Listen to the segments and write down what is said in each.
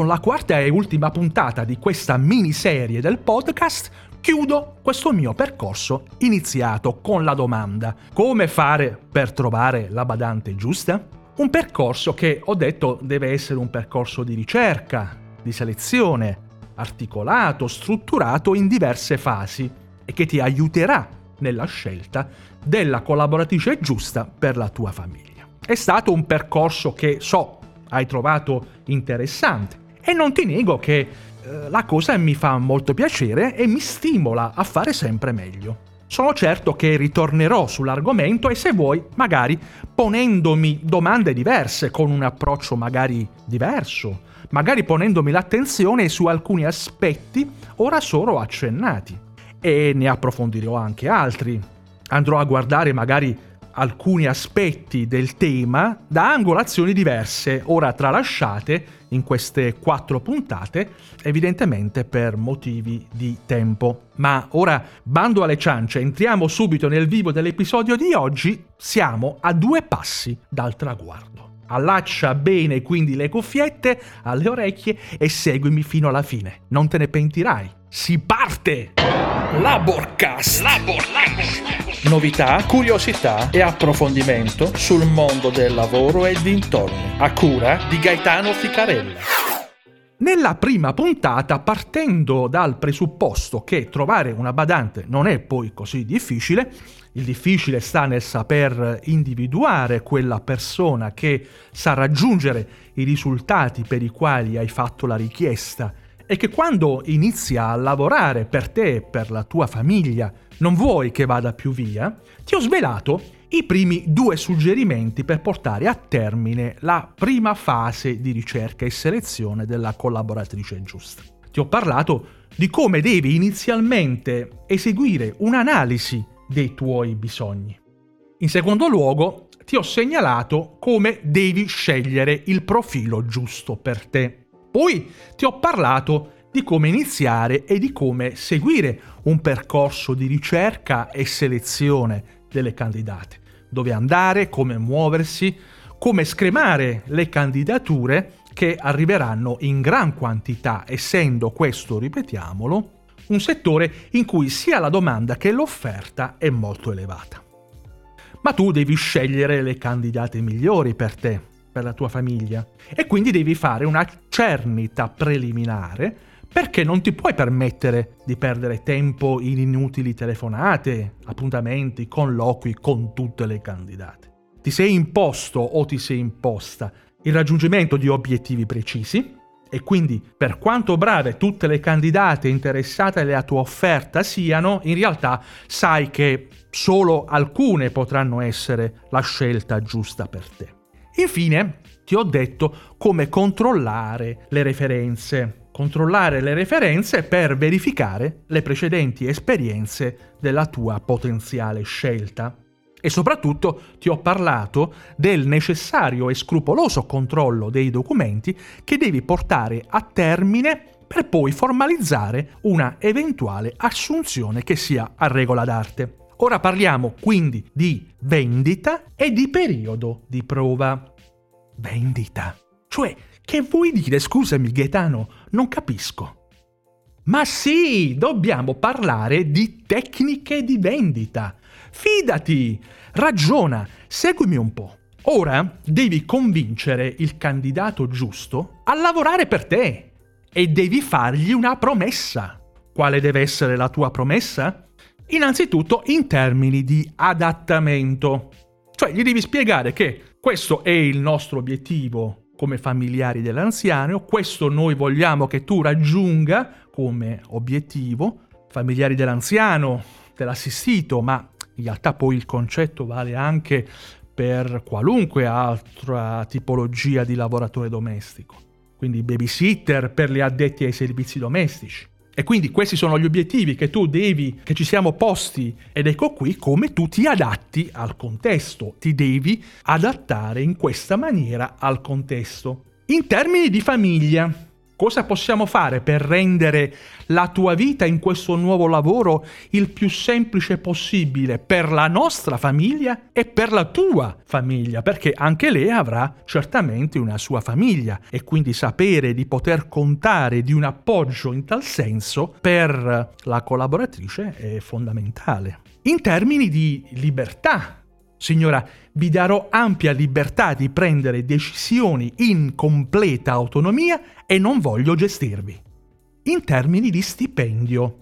con la quarta e ultima puntata di questa miniserie del podcast, chiudo questo mio percorso iniziato con la domanda come fare per trovare la badante giusta? Un percorso che ho detto deve essere un percorso di ricerca, di selezione, articolato, strutturato in diverse fasi e che ti aiuterà nella scelta della collaboratrice giusta per la tua famiglia. È stato un percorso che so hai trovato interessante e non ti nego che eh, la cosa mi fa molto piacere e mi stimola a fare sempre meglio. Sono certo che ritornerò sull'argomento e se vuoi, magari ponendomi domande diverse, con un approccio magari diverso, magari ponendomi l'attenzione su alcuni aspetti ora solo accennati. E ne approfondirò anche altri. Andrò a guardare magari alcuni aspetti del tema da angolazioni diverse, ora tralasciate in queste quattro puntate, evidentemente per motivi di tempo. Ma ora, bando alle ciance, entriamo subito nel vivo dell'episodio di oggi, siamo a due passi dal traguardo. Allaccia bene quindi le cuffiette alle orecchie e seguimi fino alla fine, non te ne pentirai. Si parte! Laborcast! Laborcast! Novità, curiosità e approfondimento sul mondo del lavoro e dintorni, a cura di Gaetano Ficarella. Nella prima puntata, partendo dal presupposto che trovare una badante non è poi così difficile, il difficile sta nel saper individuare quella persona che sa raggiungere i risultati per i quali hai fatto la richiesta è che quando inizia a lavorare per te e per la tua famiglia non vuoi che vada più via, ti ho svelato i primi due suggerimenti per portare a termine la prima fase di ricerca e selezione della collaboratrice giusta. Ti ho parlato di come devi inizialmente eseguire un'analisi dei tuoi bisogni. In secondo luogo, ti ho segnalato come devi scegliere il profilo giusto per te. Poi ti ho parlato di come iniziare e di come seguire un percorso di ricerca e selezione delle candidate, dove andare, come muoversi, come scremare le candidature che arriveranno in gran quantità, essendo questo, ripetiamolo, un settore in cui sia la domanda che l'offerta è molto elevata. Ma tu devi scegliere le candidate migliori per te, per la tua famiglia e quindi devi fare una cernita preliminare perché non ti puoi permettere di perdere tempo in inutili telefonate, appuntamenti, colloqui con tutte le candidate. Ti sei imposto o ti sei imposta il raggiungimento di obiettivi precisi e quindi per quanto brave tutte le candidate interessate alla tua offerta siano, in realtà sai che solo alcune potranno essere la scelta giusta per te. Infine, ti ho detto come controllare le referenze. Controllare le referenze per verificare le precedenti esperienze della tua potenziale scelta. E soprattutto ti ho parlato del necessario e scrupoloso controllo dei documenti che devi portare a termine per poi formalizzare una eventuale assunzione che sia a regola d'arte. Ora parliamo quindi di vendita e di periodo di prova. Vendita? Cioè, che vuoi dire, scusami Gaetano, non capisco. Ma sì, dobbiamo parlare di tecniche di vendita. Fidati, ragiona, seguimi un po'. Ora devi convincere il candidato giusto a lavorare per te e devi fargli una promessa. Quale deve essere la tua promessa? Innanzitutto in termini di adattamento. Cioè gli devi spiegare che questo è il nostro obiettivo come familiari dell'anziano, questo noi vogliamo che tu raggiunga come obiettivo, familiari dell'anziano, dell'assistito, ma in realtà poi il concetto vale anche per qualunque altra tipologia di lavoratore domestico. Quindi babysitter per gli addetti ai servizi domestici, e quindi questi sono gli obiettivi che tu devi, che ci siamo posti ed ecco qui come tu ti adatti al contesto, ti devi adattare in questa maniera al contesto. In termini di famiglia, Cosa possiamo fare per rendere la tua vita in questo nuovo lavoro il più semplice possibile per la nostra famiglia e per la tua famiglia? Perché anche lei avrà certamente una sua famiglia e quindi sapere di poter contare di un appoggio in tal senso per la collaboratrice è fondamentale. In termini di libertà, Signora, vi darò ampia libertà di prendere decisioni in completa autonomia e non voglio gestirvi. In termini di stipendio,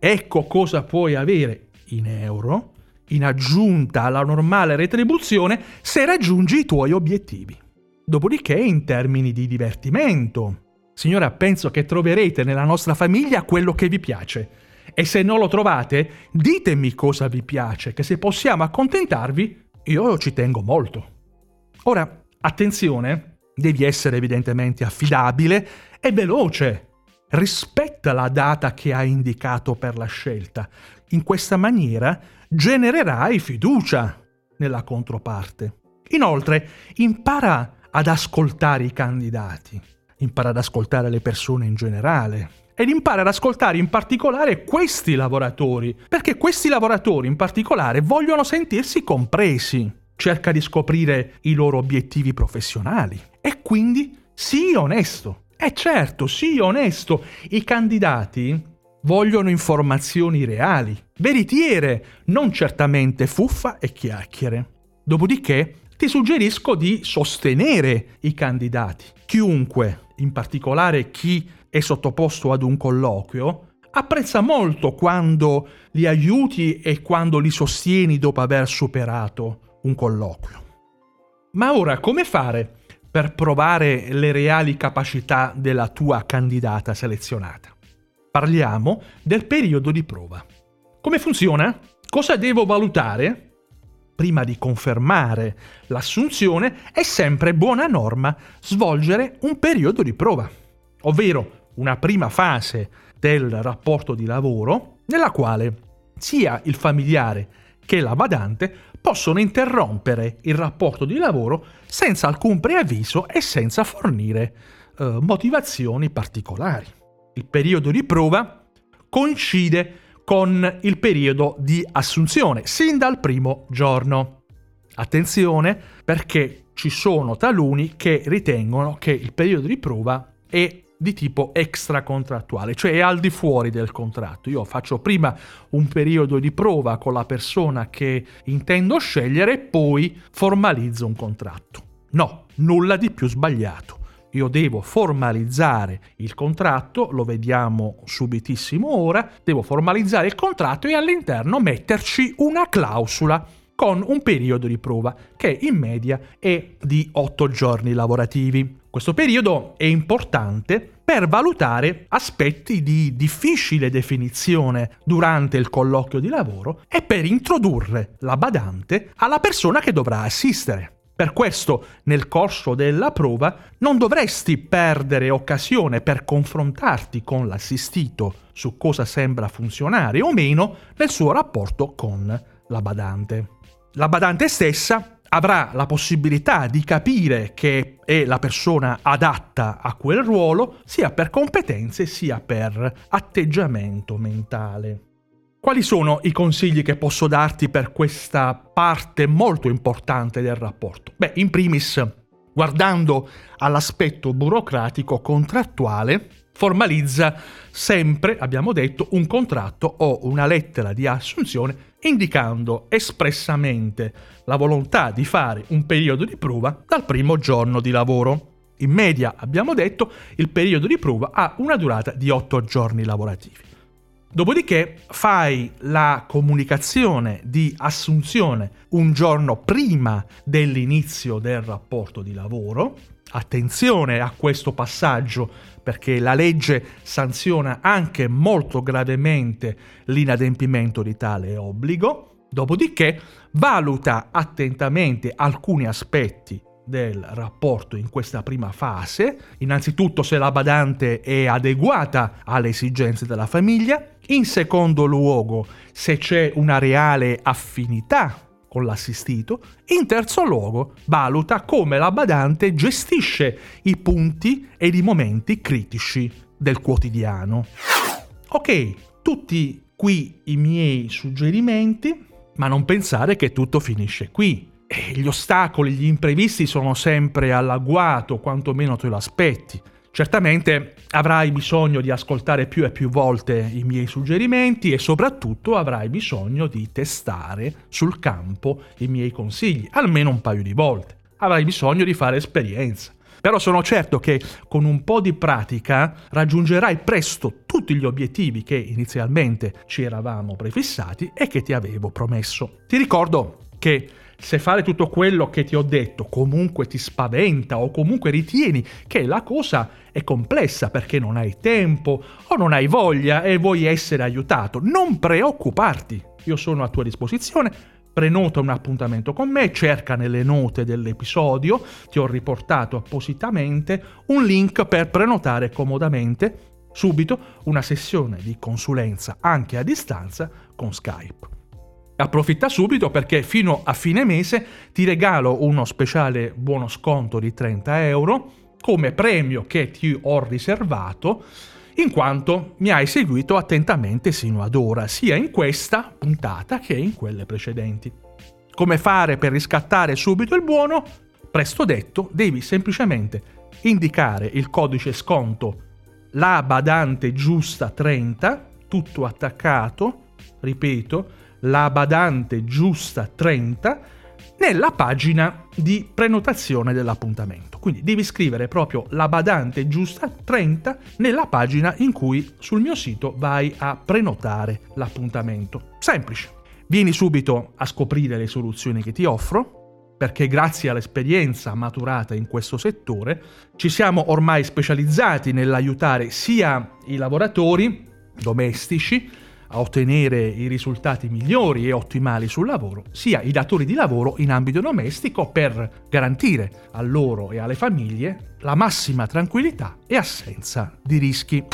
ecco cosa puoi avere in euro in aggiunta alla normale retribuzione se raggiungi i tuoi obiettivi. Dopodiché in termini di divertimento. Signora, penso che troverete nella nostra famiglia quello che vi piace e se non lo trovate, ditemi cosa vi piace, che se possiamo accontentarvi, io ci tengo molto. Ora, attenzione, devi essere evidentemente affidabile e veloce. Rispetta la data che hai indicato per la scelta. In questa maniera genererai fiducia nella controparte. Inoltre, impara ad ascoltare i candidati, impara ad ascoltare le persone in generale, ed impara ad ascoltare in particolare questi lavoratori, perché questi lavoratori in particolare vogliono sentirsi compresi. Cerca di scoprire i loro obiettivi professionali e quindi sii onesto. E certo, sii onesto. I candidati vogliono informazioni reali, veritiere, non certamente fuffa e chiacchiere. Dopodiché ti suggerisco di sostenere i candidati. Chiunque, in particolare chi è sottoposto ad un colloquio, apprezza molto quando li aiuti e quando li sostieni dopo aver superato un colloquio. Ma ora come fare per provare le reali capacità della tua candidata selezionata? Parliamo del periodo di prova. Come funziona? Cosa devo valutare? Prima di confermare l'assunzione è sempre buona norma svolgere un periodo di prova, ovvero una prima fase del rapporto di lavoro nella quale sia il familiare che la badante possono interrompere il rapporto di lavoro senza alcun preavviso e senza fornire eh, motivazioni particolari. Il periodo di prova coincide con il periodo di assunzione, sin dal primo giorno. Attenzione perché ci sono taluni che ritengono che il periodo di prova è di tipo extracontrattuale, cioè è al di fuori del contratto. Io faccio prima un periodo di prova con la persona che intendo scegliere e poi formalizzo un contratto. No, nulla di più sbagliato. Io devo formalizzare il contratto, lo vediamo subitissimo ora, devo formalizzare il contratto e all'interno metterci una clausola con un periodo di prova che in media è di 8 giorni lavorativi. Questo periodo è importante per valutare aspetti di difficile definizione durante il colloquio di lavoro e per introdurre la badante alla persona che dovrà assistere. Per questo, nel corso della prova, non dovresti perdere occasione per confrontarti con l'assistito su cosa sembra funzionare o meno nel suo rapporto con la badante. La badante stessa avrà la possibilità di capire che è la persona adatta a quel ruolo, sia per competenze sia per atteggiamento mentale. Quali sono i consigli che posso darti per questa parte molto importante del rapporto? Beh, in primis, guardando all'aspetto burocratico contrattuale, formalizza sempre, abbiamo detto, un contratto o una lettera di assunzione indicando espressamente la volontà di fare un periodo di prova dal primo giorno di lavoro. In media, abbiamo detto, il periodo di prova ha una durata di 8 giorni lavorativi. Dopodiché fai la comunicazione di assunzione un giorno prima dell'inizio del rapporto di lavoro. Attenzione a questo passaggio perché la legge sanziona anche molto gravemente l'inadempimento di tale obbligo. Dopodiché valuta attentamente alcuni aspetti del rapporto in questa prima fase, innanzitutto se la badante è adeguata alle esigenze della famiglia, in secondo luogo se c'è una reale affinità con l'assistito. In terzo luogo, valuta come la badante gestisce i punti e i momenti critici del quotidiano. Ok, tutti qui i miei suggerimenti, ma non pensare che tutto finisce qui. Gli ostacoli, gli imprevisti sono sempre all'agguato, quantomeno te lo aspetti. Certamente avrai bisogno di ascoltare più e più volte i miei suggerimenti e soprattutto avrai bisogno di testare sul campo i miei consigli, almeno un paio di volte. Avrai bisogno di fare esperienza. Però sono certo che con un po' di pratica raggiungerai presto tutti gli obiettivi che inizialmente ci eravamo prefissati e che ti avevo promesso. Ti ricordo che se fare tutto quello che ti ho detto comunque ti spaventa o comunque ritieni che la cosa è complessa perché non hai tempo o non hai voglia e vuoi essere aiutato, non preoccuparti. Io sono a tua disposizione, prenota un appuntamento con me, cerca nelle note dell'episodio, ti ho riportato appositamente un link per prenotare comodamente subito una sessione di consulenza anche a distanza con Skype. Approfitta subito perché fino a fine mese ti regalo uno speciale buono sconto di 30 euro come premio che ti ho riservato in quanto mi hai seguito attentamente sino ad ora, sia in questa puntata che in quelle precedenti. Come fare per riscattare subito il buono? Presto detto, devi semplicemente indicare il codice sconto la badante giusta 30, tutto attaccato, ripeto, la badante giusta 30 nella pagina di prenotazione dell'appuntamento. Quindi devi scrivere proprio la badante giusta 30 nella pagina in cui sul mio sito vai a prenotare l'appuntamento. Semplice. Vieni subito a scoprire le soluzioni che ti offro, perché grazie all'esperienza maturata in questo settore ci siamo ormai specializzati nell'aiutare sia i lavoratori domestici, a ottenere i risultati migliori e ottimali sul lavoro, sia i datori di lavoro in ambito domestico per garantire a loro e alle famiglie la massima tranquillità e assenza di rischi.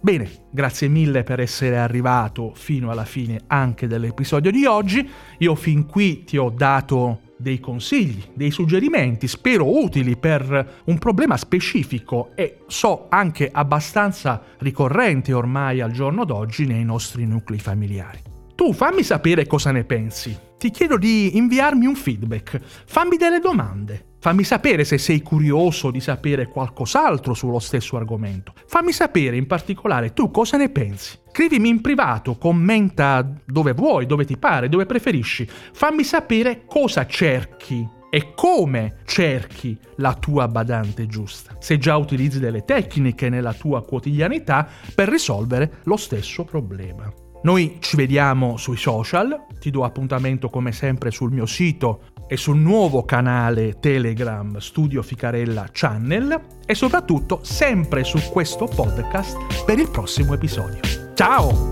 Bene, grazie mille per essere arrivato fino alla fine anche dell'episodio di oggi. Io fin qui ti ho dato dei consigli, dei suggerimenti, spero utili per un problema specifico e so anche abbastanza ricorrente ormai al giorno d'oggi nei nostri nuclei familiari. Tu fammi sapere cosa ne pensi. Ti chiedo di inviarmi un feedback, fammi delle domande. Fammi sapere se sei curioso di sapere qualcos'altro sullo stesso argomento. Fammi sapere in particolare tu cosa ne pensi. Scrivimi in privato, commenta dove vuoi, dove ti pare, dove preferisci. Fammi sapere cosa cerchi e come cerchi la tua badante giusta. Se già utilizzi delle tecniche nella tua quotidianità per risolvere lo stesso problema. Noi ci vediamo sui social, ti do appuntamento come sempre sul mio sito e sul nuovo canale Telegram Studio Ficarella Channel e soprattutto sempre su questo podcast per il prossimo episodio. Ciao!